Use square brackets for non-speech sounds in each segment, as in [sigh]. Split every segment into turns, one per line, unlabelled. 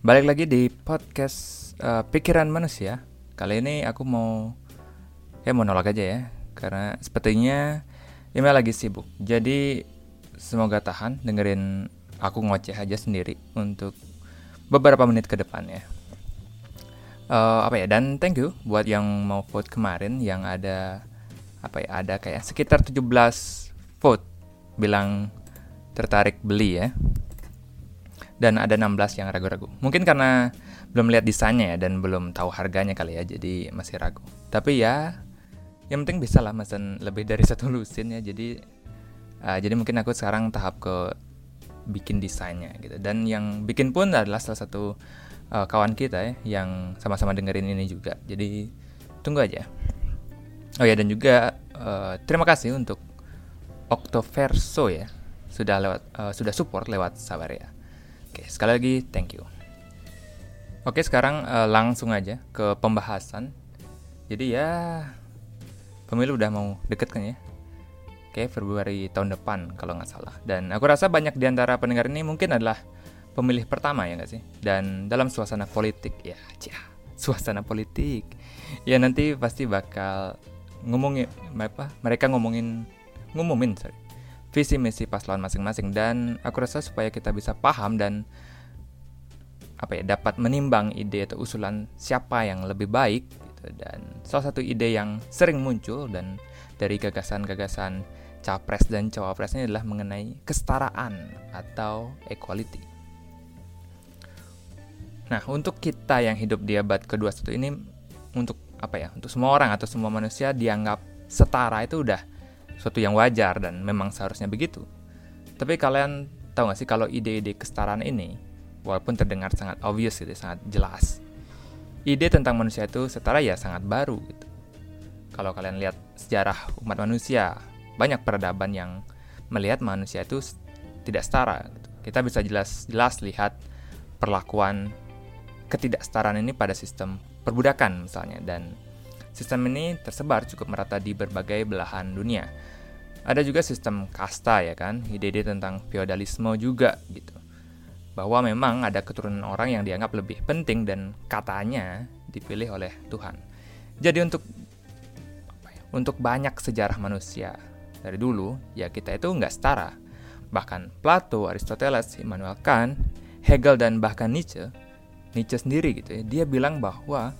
Balik lagi di podcast uh, Pikiran Manusia. Kali ini aku mau ya mau nolak aja ya, karena sepertinya email lagi sibuk. Jadi semoga tahan dengerin aku ngoceh aja sendiri untuk beberapa menit ke depan ya. Uh, apa ya dan thank you buat yang mau vote kemarin yang ada apa ya ada kayak sekitar 17 vote bilang tertarik beli ya dan ada 16 yang ragu-ragu. Mungkin karena belum lihat desainnya ya dan belum tahu harganya kali ya, jadi masih ragu. Tapi ya, yang penting bisa lah mesen lebih dari [laughs] satu lusin ya. Jadi, uh, jadi mungkin aku sekarang tahap ke bikin desainnya gitu. Dan yang bikin pun adalah salah satu uh, kawan kita ya, yang sama-sama dengerin ini juga. Jadi tunggu aja. Oh ya dan juga uh, terima kasih untuk Octoverso ya sudah lewat uh, sudah support lewat sabar ya. Oke, sekali lagi thank you. Oke, sekarang uh, langsung aja ke pembahasan. Jadi ya pemilu udah mau deket kan ya? Oke, Februari tahun depan kalau nggak salah. Dan aku rasa banyak di antara pendengar ini mungkin adalah pemilih pertama ya nggak sih? Dan dalam suasana politik ya, cia, suasana politik. Ya nanti pasti bakal ngomongin apa? Mereka ngomongin ngumumin sorry visi misi paslon masing-masing dan aku rasa supaya kita bisa paham dan apa ya dapat menimbang ide atau usulan siapa yang lebih baik gitu dan salah satu ide yang sering muncul dan dari gagasan-gagasan capres dan cawapresnya adalah mengenai kesetaraan atau equality. Nah, untuk kita yang hidup di abad ke-21 ini untuk apa ya? Untuk semua orang atau semua manusia dianggap setara itu udah suatu yang wajar dan memang seharusnya begitu. Tapi kalian tahu gak sih kalau ide-ide kesetaraan ini, walaupun terdengar sangat obvious gitu, sangat jelas, ide tentang manusia itu setara ya sangat baru gitu. Kalau kalian lihat sejarah umat manusia, banyak peradaban yang melihat manusia itu tidak setara. Gitu. Kita bisa jelas-jelas lihat perlakuan ketidaksetaraan ini pada sistem perbudakan misalnya dan Sistem ini tersebar cukup merata di berbagai belahan dunia. Ada juga sistem kasta ya kan, ide-ide tentang feodalisme juga gitu. Bahwa memang ada keturunan orang yang dianggap lebih penting dan katanya dipilih oleh Tuhan. Jadi untuk untuk banyak sejarah manusia dari dulu ya kita itu nggak setara. Bahkan Plato, Aristoteles, Immanuel Kant, Hegel dan bahkan Nietzsche, Nietzsche sendiri gitu ya, dia bilang bahwa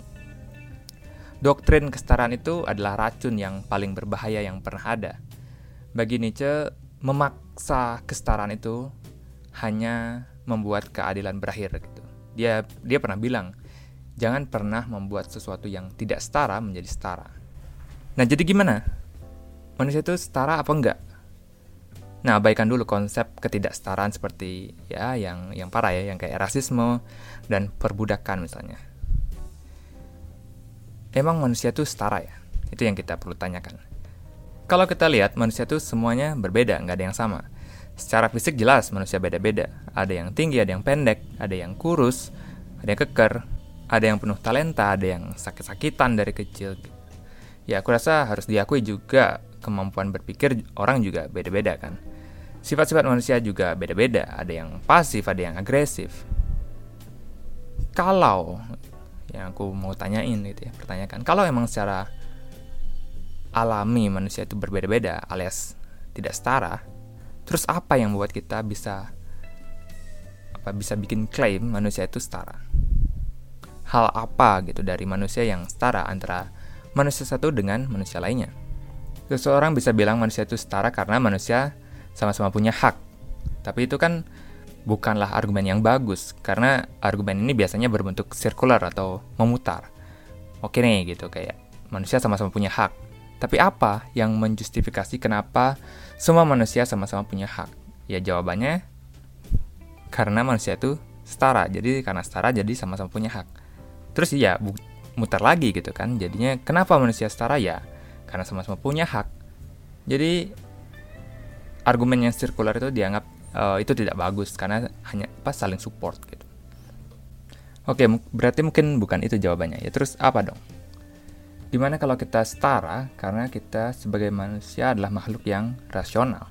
Doktrin kesetaraan itu adalah racun yang paling berbahaya yang pernah ada. Bagi Nietzsche, memaksa kesetaraan itu hanya membuat keadilan berakhir gitu. Dia dia pernah bilang, jangan pernah membuat sesuatu yang tidak setara menjadi setara. Nah, jadi gimana? Manusia itu setara apa enggak? Nah, abaikan dulu konsep ketidaksetaraan seperti ya yang yang parah ya, yang kayak rasisme dan perbudakan misalnya emang manusia itu setara ya? Itu yang kita perlu tanyakan. Kalau kita lihat, manusia itu semuanya berbeda, nggak ada yang sama. Secara fisik jelas manusia beda-beda. Ada yang tinggi, ada yang pendek, ada yang kurus, ada yang keker, ada yang penuh talenta, ada yang sakit-sakitan dari kecil. Ya, aku rasa harus diakui juga kemampuan berpikir orang juga beda-beda kan. Sifat-sifat manusia juga beda-beda, ada yang pasif, ada yang agresif. Kalau yang aku mau tanyain gitu ya pertanyakan. Kalau emang secara alami manusia itu berbeda-beda alias tidak setara terus apa yang membuat kita bisa apa bisa bikin klaim manusia itu setara? Hal apa gitu dari manusia yang setara antara manusia satu dengan manusia lainnya? Seseorang bisa bilang manusia itu setara karena manusia sama-sama punya hak tapi itu kan bukanlah argumen yang bagus karena argumen ini biasanya berbentuk sirkular atau memutar. Oke nih gitu kayak manusia sama-sama punya hak. Tapi apa yang menjustifikasi kenapa semua manusia sama-sama punya hak? Ya jawabannya karena manusia itu setara. Jadi karena setara jadi sama-sama punya hak. Terus ya mutar lagi gitu kan. Jadinya kenapa manusia setara ya? Karena sama-sama punya hak. Jadi argumen yang sirkular itu dianggap uh, itu tidak bagus karena hanya pas saling support gitu. Oke, berarti mungkin bukan itu jawabannya. Ya terus apa dong? Gimana kalau kita setara karena kita sebagai manusia adalah makhluk yang rasional.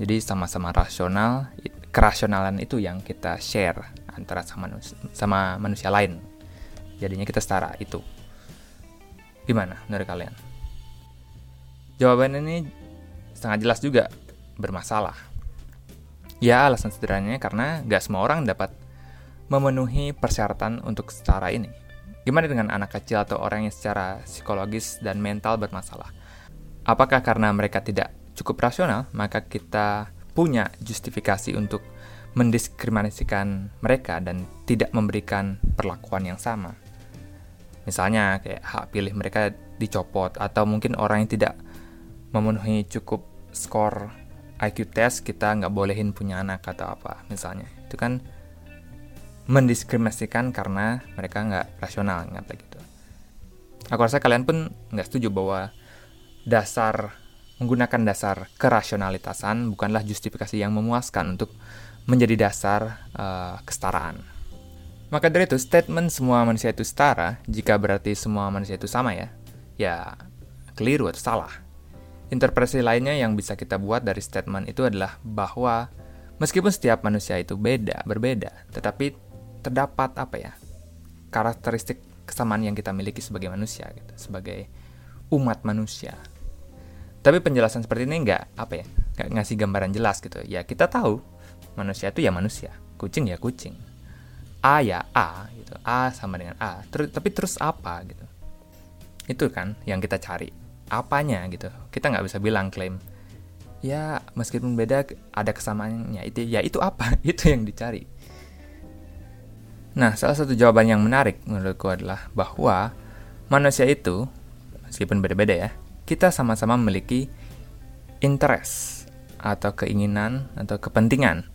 Jadi sama-sama rasional, kerasionalan itu yang kita share antara sama manusia, sama manusia lain. Jadinya kita setara itu. Gimana menurut kalian? Jawaban ini sangat jelas juga bermasalah. Ya alasan sederhananya karena gak semua orang dapat memenuhi persyaratan untuk setara ini. Gimana dengan anak kecil atau orang yang secara psikologis dan mental bermasalah? Apakah karena mereka tidak cukup rasional, maka kita punya justifikasi untuk mendiskriminasikan mereka dan tidak memberikan perlakuan yang sama? Misalnya kayak hak pilih mereka dicopot atau mungkin orang yang tidak memenuhi cukup skor IQ test kita nggak bolehin punya anak atau apa misalnya itu kan mendiskriminasikan karena mereka nggak rasional nggak gitu. Aku rasa kalian pun nggak setuju bahwa dasar menggunakan dasar kerasionalitasan bukanlah justifikasi yang memuaskan untuk menjadi dasar uh, kesetaraan. Maka dari itu, statement semua manusia itu setara, jika berarti semua manusia itu sama ya, ya keliru atau salah. Interpretasi lainnya yang bisa kita buat dari statement itu adalah bahwa meskipun setiap manusia itu beda, berbeda, tetapi terdapat apa ya karakteristik kesamaan yang kita miliki sebagai manusia gitu sebagai umat manusia. Tapi penjelasan seperti ini nggak apa ya nggak ngasih gambaran jelas gitu. Ya kita tahu manusia itu ya manusia kucing ya kucing a ya a gitu a sama dengan a Ter tapi terus apa gitu. Itu kan yang kita cari apanya gitu kita nggak bisa bilang klaim ya meskipun beda ada kesamaannya itu ya itu apa [laughs] itu yang dicari Nah, salah satu jawaban yang menarik menurutku adalah bahwa manusia itu, meskipun beda-beda ya, kita sama-sama memiliki interest atau keinginan atau kepentingan.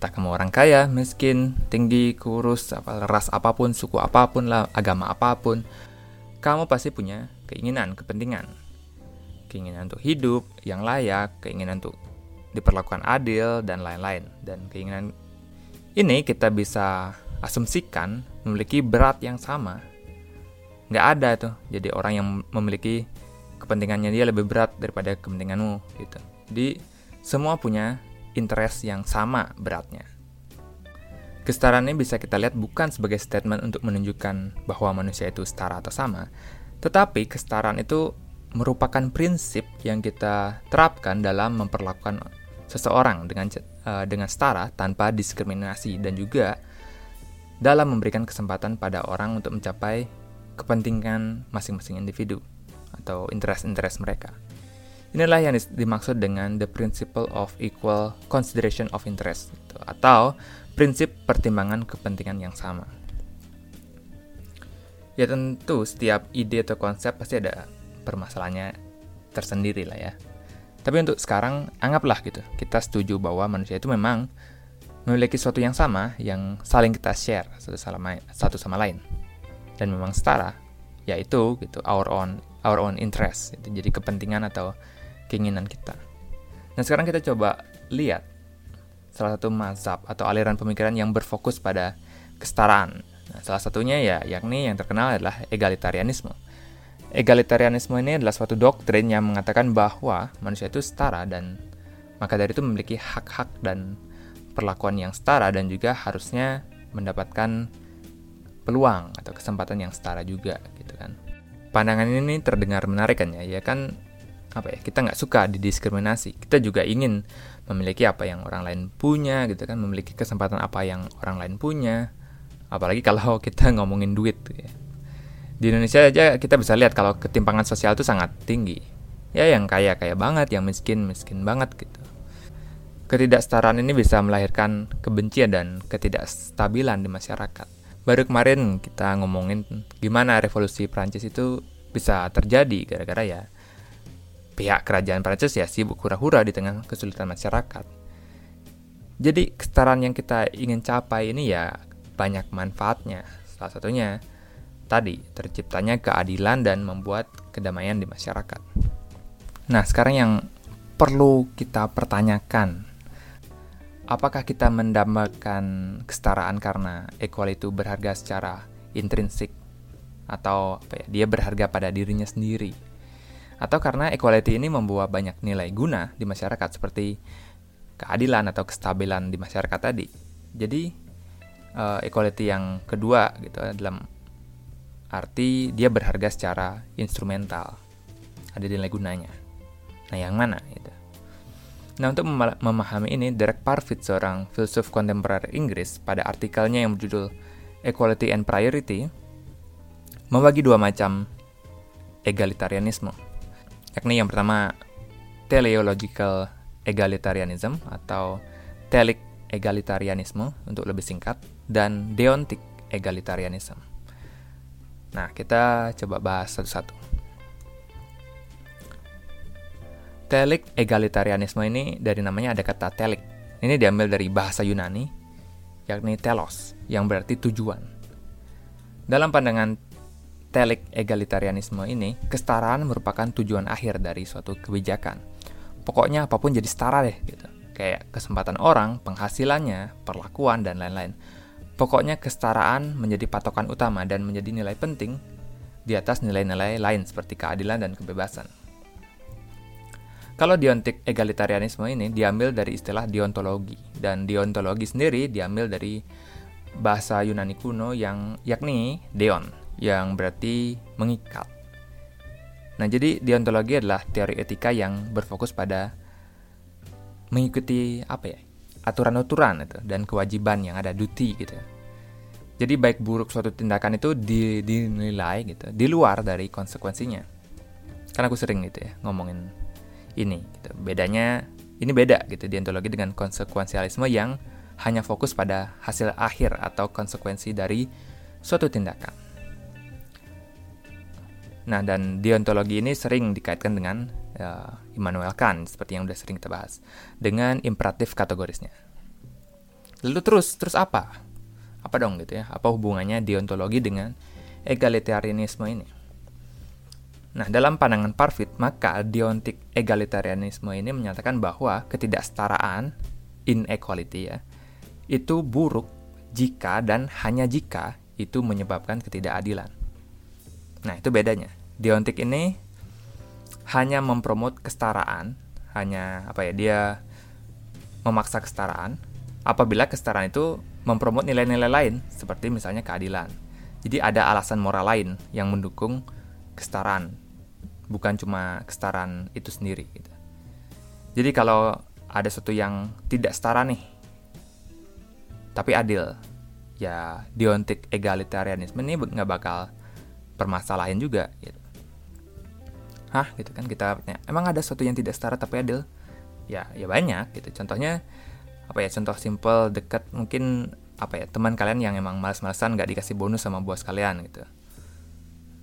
Tak kamu orang kaya, miskin, tinggi, kurus, apa, ras apa pun, suku apa pun lah, agama apa pun, kamu pasti punya keinginan, kepentingan. Keinginan untuk hidup yang layak, keinginan untuk diperlakukan adil, dan lain-lain. Dan keinginan ini kita bisa asumsikan memiliki berat yang sama. Nggak ada tuh, jadi orang yang memiliki kepentingannya dia lebih berat daripada kepentinganmu gitu. Jadi semua punya interest yang sama beratnya. Kesetaraan ini bisa kita lihat bukan sebagai statement untuk menunjukkan bahwa manusia itu setara atau sama, tetapi kesetaraan itu merupakan prinsip yang kita terapkan dalam memperlakukan seseorang dengan uh, dengan setara tanpa diskriminasi dan juga dalam memberikan kesempatan pada orang untuk mencapai kepentingan masing-masing individu atau interest-interest mereka. Inilah yang dimaksud dengan the principle of equal consideration of interest gitu, atau prinsip pertimbangan kepentingan yang sama. Ya tentu setiap ide atau konsep pasti ada permasalahannya tersendiri lah ya. Tapi untuk sekarang anggaplah gitu, kita setuju bahwa manusia itu memang memiliki sesuatu yang sama yang saling kita share satu sama satu sama lain dan memang setara yaitu gitu our own our own interest itu jadi kepentingan atau keinginan kita. Nah sekarang kita coba lihat salah satu mazhab atau aliran pemikiran yang berfokus pada kesetaraan. Nah, salah satunya ya yakni yang terkenal adalah egalitarianisme. Egalitarianisme ini adalah suatu doktrin yang mengatakan bahwa manusia itu setara dan maka dari itu memiliki hak-hak dan perlakuan yang setara dan juga harusnya mendapatkan peluang atau kesempatan yang setara juga gitu kan. Pandangan ini terdengar menarik kan ya, ya kan apa ya kita nggak suka didiskriminasi kita juga ingin memiliki apa yang orang lain punya gitu kan memiliki kesempatan apa yang orang lain punya apalagi kalau [laughs] kita ngomongin duit ya. Di Indonesia aja kita bisa lihat kalau ketimpangan sosial itu sangat tinggi ya yang kaya kaya banget yang miskin miskin banget gitu Ketidaksetaraan ini bisa melahirkan kebencian dan ketidakstabilan di masyarakat. Baru kemarin kita ngomongin gimana revolusi Prancis itu bisa terjadi gara-gara ya pihak kerajaan Prancis ya sibuk hura-hura di tengah kesulitan masyarakat. Jadi kesetaraan yang kita ingin capai ini ya banyak manfaatnya. Salah satunya tadi terciptanya keadilan dan membuat kedamaian di masyarakat. Nah, sekarang yang perlu kita pertanyakan apakah kita mendambakan kesetaraan karena equal itu berharga secara intrinsik atau apa ya, dia berharga pada dirinya sendiri atau karena equality ini membawa banyak nilai guna di masyarakat seperti keadilan atau kestabilan di masyarakat tadi. Jadi uh, equality yang kedua gitu dalam arti dia berharga secara instrumental. Ada nilai gunanya. Nah yang mana itu? Nah, untuk memahami ini, Derek Parfit, seorang filsuf kontemporer Inggris, pada artikelnya yang berjudul Equality and Priority, membagi dua macam egalitarianisme, yakni yang pertama teleological egalitarianism atau telic egalitarianisme untuk lebih singkat, dan deontic egalitarianism. Nah, kita coba bahas satu-satu. Telik egalitarianisme ini dari namanya ada kata telik. Ini diambil dari bahasa Yunani, yakni telos, yang berarti tujuan. Dalam pandangan telik egalitarianisme ini, kesetaraan merupakan tujuan akhir dari suatu kebijakan. Pokoknya apa pun jadi setara deh gitu. Kayak kesempatan orang, penghasilannya, perlakuan, dan lain-lain. Pokoknya kesetaraan menjadi patokan utama dan menjadi nilai penting di atas nilai-nilai lain seperti keadilan dan kebebasan. Kalau deontik egalitarianisme ini diambil dari istilah deontologi dan deontologi sendiri diambil dari bahasa Yunani kuno yang yakni deon yang berarti mengikat. Nah, jadi deontologi adalah teori etika yang berfokus pada mengikuti apa ya? Aturan-aturan itu dan kewajiban yang ada duty gitu. Jadi baik buruk suatu tindakan itu dinilai gitu di luar dari konsekuensinya. Karena aku sering gitu ya ngomongin ini. Gitu. Bedanya ini beda gitu diantologi dengan konsekuensialisme yang hanya fokus pada hasil akhir atau konsekuensi dari suatu tindakan. Nah, dan deontologi ini sering dikaitkan dengan uh, Immanuel Kant seperti yang sudah sering kita bahas dengan imperatif kategorisnya. Lalu terus terus apa? Apa dong gitu ya? Apa hubungannya deontologi dengan egalitarianisme ini? Nah, dalam pandangan Parfit, maka deontik egalitarianisme ini menyatakan bahwa ketidaksetaraan, inequality ya, itu buruk jika dan hanya jika itu menyebabkan ketidakadilan. Nah, itu bedanya. Deontik ini hanya mempromot kesetaraan, hanya apa ya, dia memaksa kesetaraan apabila kesetaraan itu mempromot nilai-nilai lain seperti misalnya keadilan. Jadi ada alasan moral lain yang mendukung kesetaraan bukan cuma kesetaraan itu sendiri gitu. Jadi kalau ada sesuatu yang tidak setara nih, tapi adil, ya deontik egalitarianisme ini nggak bakal permasalahan juga gitu. Hah gitu kan kita emang ada sesuatu yang tidak setara tapi adil? Ya ya banyak gitu. Contohnya apa ya contoh simple dekat mungkin apa ya teman kalian yang emang males-malesan nggak dikasih bonus sama bos kalian gitu.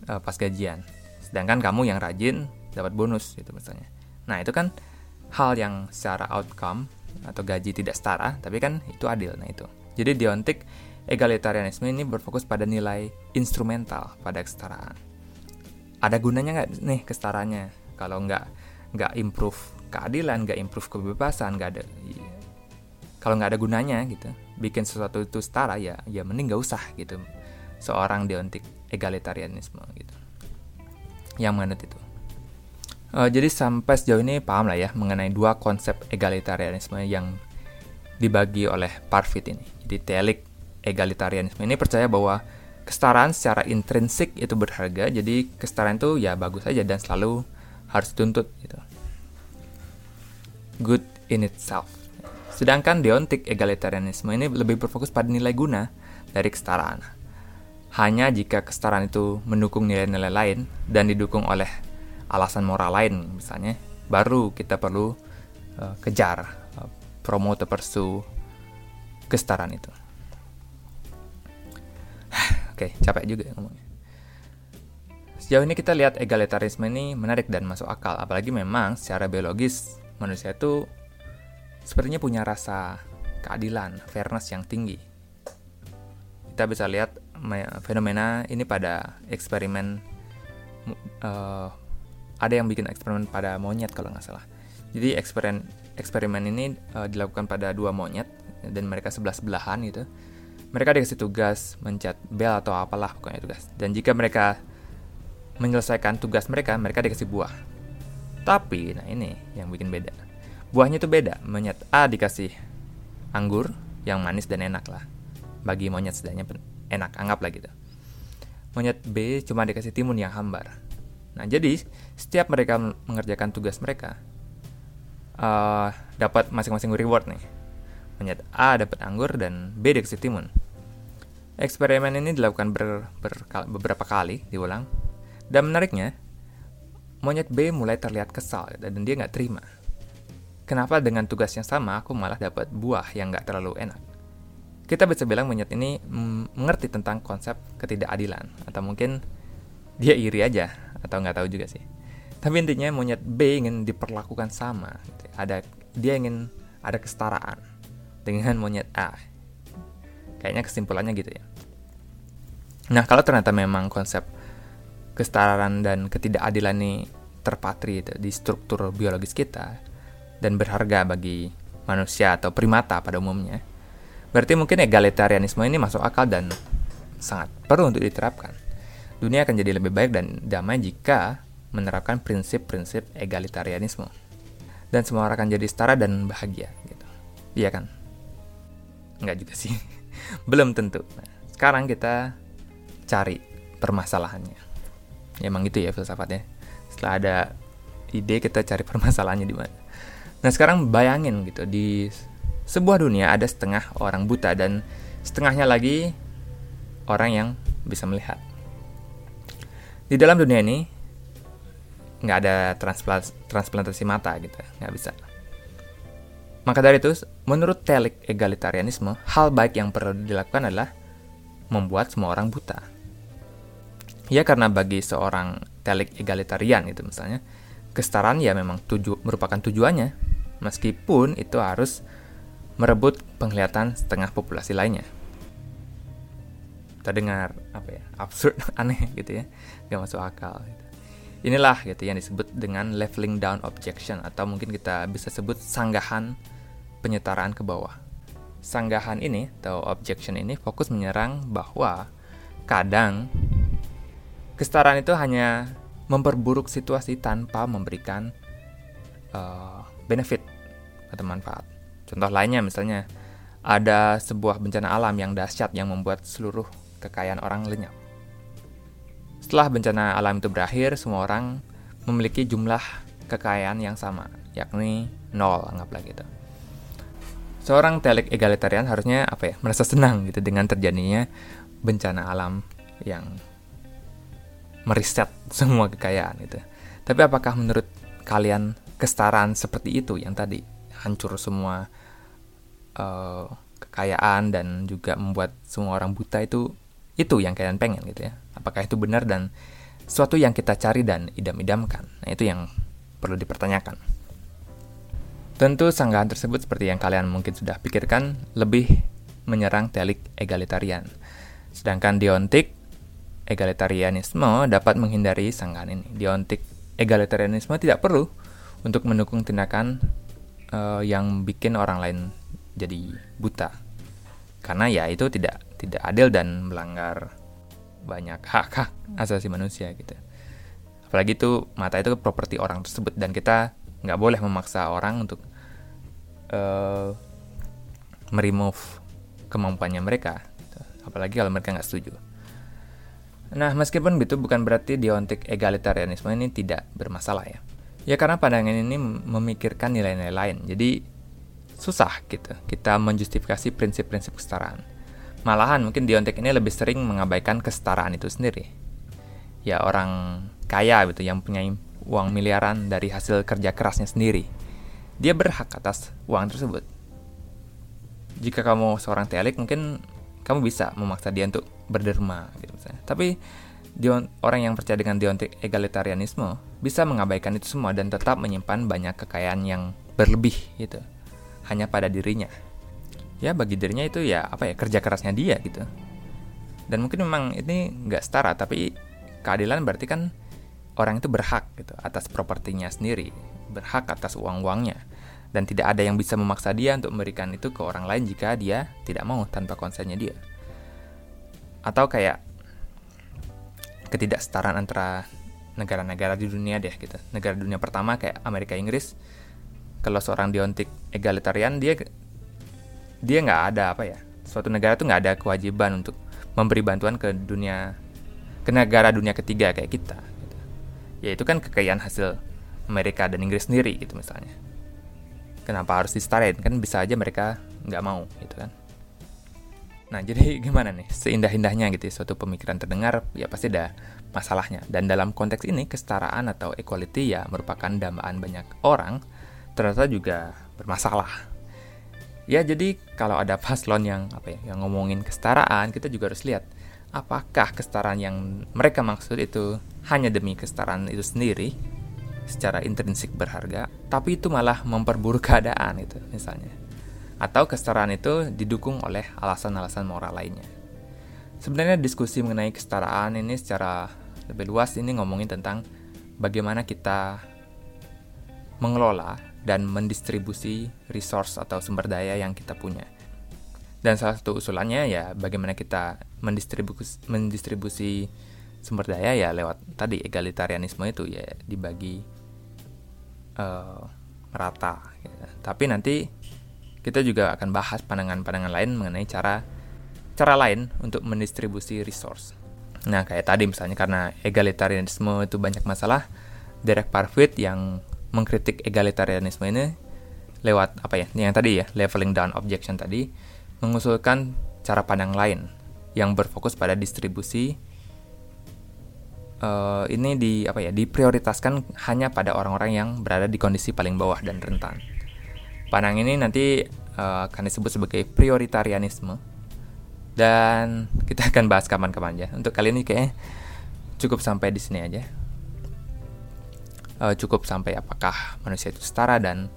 Uh, pas gajian. Sedangkan kamu yang rajin dapat bonus gitu misalnya. Nah itu kan hal yang secara outcome atau gaji tidak setara tapi kan itu adil. Nah itu. Jadi deontik egalitarianisme ini berfokus pada nilai instrumental pada kesetaraan ada gunanya nggak nih kesetaranya kalau nggak nggak improve keadilan nggak improve kebebasan nggak ada kalau nggak ada gunanya gitu bikin sesuatu itu setara ya ya mending nggak usah gitu seorang deontik egalitarianisme gitu yang menganut itu. Uh, jadi sampai sejauh ini paham lah ya mengenai dua konsep egalitarianisme yang dibagi oleh Parfit ini. Jadi telik egalitarianisme ini percaya bahwa kesetaraan secara intrinsik itu berharga, jadi kesetaraan itu ya bagus saja dan selalu harus dituntut gitu. Good in itself. Sedangkan deontik egalitarianisme ini lebih berfokus pada nilai guna dari kesetaraan hanya jika kesetaraan itu mendukung nilai-nilai lain dan didukung oleh alasan moral lain misalnya baru kita perlu uh, kejar uh, promote pursue kesetaraan itu oke okay, capek juga ya ngomongnya sejauh ini kita lihat egalitarisme ini menarik dan masuk akal apalagi memang secara biologis manusia itu sepertinya punya rasa keadilan fairness yang tinggi kita bisa lihat fenomena ini pada eksperimen uh, ada yang bikin eksperimen pada monyet kalau nggak salah. Jadi eksperimen eksperimen ini uh, dilakukan pada dua monyet dan mereka sebelah sebelahan gitu. Mereka dikasih tugas mencet bel atau apalah pokoknya tugas. Dan jika mereka menyelesaikan tugas mereka, mereka dikasih buah. Tapi, nah ini yang bikin beda. Buahnya itu beda. Monyet A dikasih anggur yang manis dan enak lah bagi monyet setidaknya enak anggaplah gitu monyet B cuma dikasih timun yang hambar nah jadi setiap mereka mengerjakan tugas mereka uh, dapat masing-masing reward nih monyet A dapat anggur dan B dikasih timun eksperimen ini dilakukan ber, ber, beberapa kali diulang dan menariknya monyet B mulai terlihat kesal dan dia nggak terima Kenapa dengan tugas yang sama aku malah dapat buah yang nggak terlalu enak? Kita bisa bilang monyet ini mengerti tentang konsep ketidakadilan, atau mungkin dia iri aja, atau nggak tahu juga sih. Tapi intinya monyet B ingin diperlakukan sama, gitu. ada dia ingin ada kesetaraan dengan monyet A. Kayaknya kesimpulannya gitu ya. Nah kalau ternyata memang konsep kesetaraan dan ketidakadilan ini terpatri itu di struktur biologis kita, dan berharga bagi manusia atau primata pada umumnya, berarti mungkin egalitarianisme ini masuk akal dan sangat perlu untuk diterapkan. Dunia akan jadi lebih baik dan damai jika menerapkan prinsip-prinsip egalitarianisme. Dan semua orang akan jadi setara dan bahagia gitu. Iya kan? Enggak juga sih. [laughs] Belum tentu. Nah, sekarang kita cari permasalahannya. Ya, emang gitu ya filsafatnya. Setelah ada ide kita cari permasalahannya di mana. Nah sekarang bayangin gitu di sebuah dunia ada setengah orang buta dan setengahnya lagi orang yang bisa melihat. Di dalam dunia ini nggak ada transplantasi mata gitu, nggak bisa. Maka dari itu, menurut telik egalitarianisme, hal baik yang perlu dilakukan adalah membuat semua orang buta. Ya karena bagi seorang telik egalitarian itu misalnya, kesetaraan ya memang tuju merupakan tujuannya, meskipun itu harus merebut penglihatan setengah populasi lainnya. Terdengar apa ya absurd, [laughs] aneh gitu ya, gak masuk akal. Gitu. Inilah gitu yang disebut dengan leveling down objection atau mungkin kita bisa sebut sanggahan penyetaraan ke bawah. Sanggahan ini atau objection ini fokus menyerang bahwa kadang kesetaraan itu hanya memperburuk situasi tanpa memberikan uh, benefit atau manfaat. Contoh lainnya misalnya ada sebuah bencana alam yang dahsyat yang membuat seluruh kekayaan orang lenyap. Setelah bencana alam itu berakhir, semua orang memiliki jumlah kekayaan yang sama, yakni nol, anggaplah gitu. Seorang telik egalitarian harusnya apa ya, merasa senang gitu dengan terjadinya bencana alam yang meriset semua kekayaan itu. Tapi apakah menurut kalian kesetaraan seperti itu yang tadi hancur semua uh, kekayaan dan juga membuat semua orang buta itu itu yang kalian pengen gitu ya? Apakah itu benar dan suatu yang kita cari dan idam-idamkan? Nah itu yang perlu dipertanyakan tentu sanggahan tersebut seperti yang kalian mungkin sudah pikirkan lebih menyerang telik egalitarian. Sedangkan diontik egalitarianisme dapat menghindari sanggahan ini. Diontik egalitarianisme tidak perlu untuk mendukung tindakan uh, yang bikin orang lain jadi buta. Karena ya itu tidak tidak adil dan melanggar banyak hak hak asasi manusia gitu. Apalagi itu mata itu properti orang tersebut dan kita nggak boleh memaksa orang untuk uh, meremove kemampuannya mereka apalagi kalau mereka nggak setuju nah meskipun itu bukan berarti deontik egalitarianisme ini tidak bermasalah ya Ya karena pandangan ini memikirkan nilai-nilai lain. Jadi susah gitu kita menjustifikasi prinsip-prinsip kesetaraan. Malahan mungkin Diontek ini lebih sering mengabaikan kesetaraan itu sendiri. Ya orang kaya gitu yang punya uang miliaran dari hasil kerja kerasnya sendiri. Dia berhak atas uang tersebut. Jika kamu seorang telik mungkin kamu bisa memaksa dia untuk berderma gitu misalnya. Tapi orang yang percaya dengan deontik egalitarianisme bisa mengabaikan itu semua dan tetap menyimpan banyak kekayaan yang berlebih gitu hanya pada dirinya ya bagi dirinya itu ya apa ya kerja kerasnya dia gitu dan mungkin memang ini nggak setara tapi keadilan berarti kan orang itu berhak gitu atas propertinya sendiri berhak atas uang uangnya dan tidak ada yang bisa memaksa dia untuk memberikan itu ke orang lain jika dia tidak mau tanpa konsennya dia atau kayak ketidaksetaraan antara negara-negara di dunia deh gitu. Negara dunia pertama kayak Amerika Inggris, kalau seorang diontik egalitarian dia dia nggak ada apa ya suatu negara tuh nggak ada kewajiban untuk memberi bantuan ke dunia ke negara dunia ketiga kayak kita gitu. ya kan kekayaan hasil Amerika dan Inggris sendiri gitu misalnya kenapa harus disetarain kan bisa aja mereka nggak mau gitu kan. Nah jadi [laughs] gimana nih? Seindah-indahnya gitu ya, suatu pemikiran terdengar ya pasti ada masalahnya. Dan dalam konteks ini kesetaraan atau equality ya merupakan dambaan banyak orang ternyata juga bermasalah. Ya jadi kalau ada paslon yang apa ya yang ngomongin kesetaraan kita juga harus lihat apakah kesetaraan yang mereka maksud itu hanya demi kesetaraan itu sendiri secara intrinsik berharga, tapi itu malah memperburuk [laughs] keadaan itu misalnya. Atau kesetaraan itu didukung oleh alasan-alasan moral lainnya. Sebenarnya diskusi mengenai kesetaraan ini secara lebih luas ini ngomongin tentang bagaimana kita mengelola dan mendistribusi resource atau sumber daya yang kita punya. Dan salah satu usulannya ya bagaimana kita mendistribusi, mendistribusi sumber daya ya lewat tadi egalitarianisme itu ya dibagi uh, merata. Gitu. Tapi nanti kita juga akan bahas pandangan-pandangan lain mengenai cara cara lain untuk mendistribusi resource. Nah, kayak tadi misalnya karena egalitarianisme itu banyak masalah, Derek Parfit yang mengkritik egalitarianisme ini lewat apa ya? Yang tadi ya, leveling down objection tadi mengusulkan cara pandang lain yang berfokus pada distribusi uh, ini di apa ya diprioritaskan hanya pada orang-orang yang berada di kondisi paling bawah dan rentan. Panang ini nanti uh, akan disebut sebagai prioritarianisme dan kita akan bahas kapan-kapan ya. Untuk kali ini kayaknya cukup sampai di sini aja. Uh, cukup sampai apakah manusia itu setara dan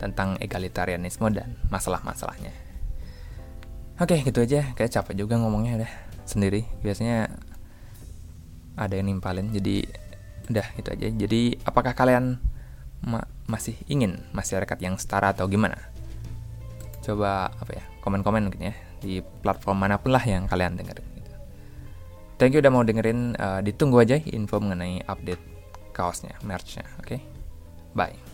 tentang egalitarianisme dan masalah-masalahnya. Oke, gitu aja. Kayak capek juga ngomongnya udah sendiri. Biasanya ada yang nimpalin jadi udah itu aja jadi apakah kalian ma masih ingin masyarakat yang setara atau gimana coba apa ya komen-komen mungkin ya di platform mana pun lah yang kalian dengerin gitu. thank you udah mau dengerin uh, ditunggu aja info mengenai update kaosnya merchnya oke okay? bye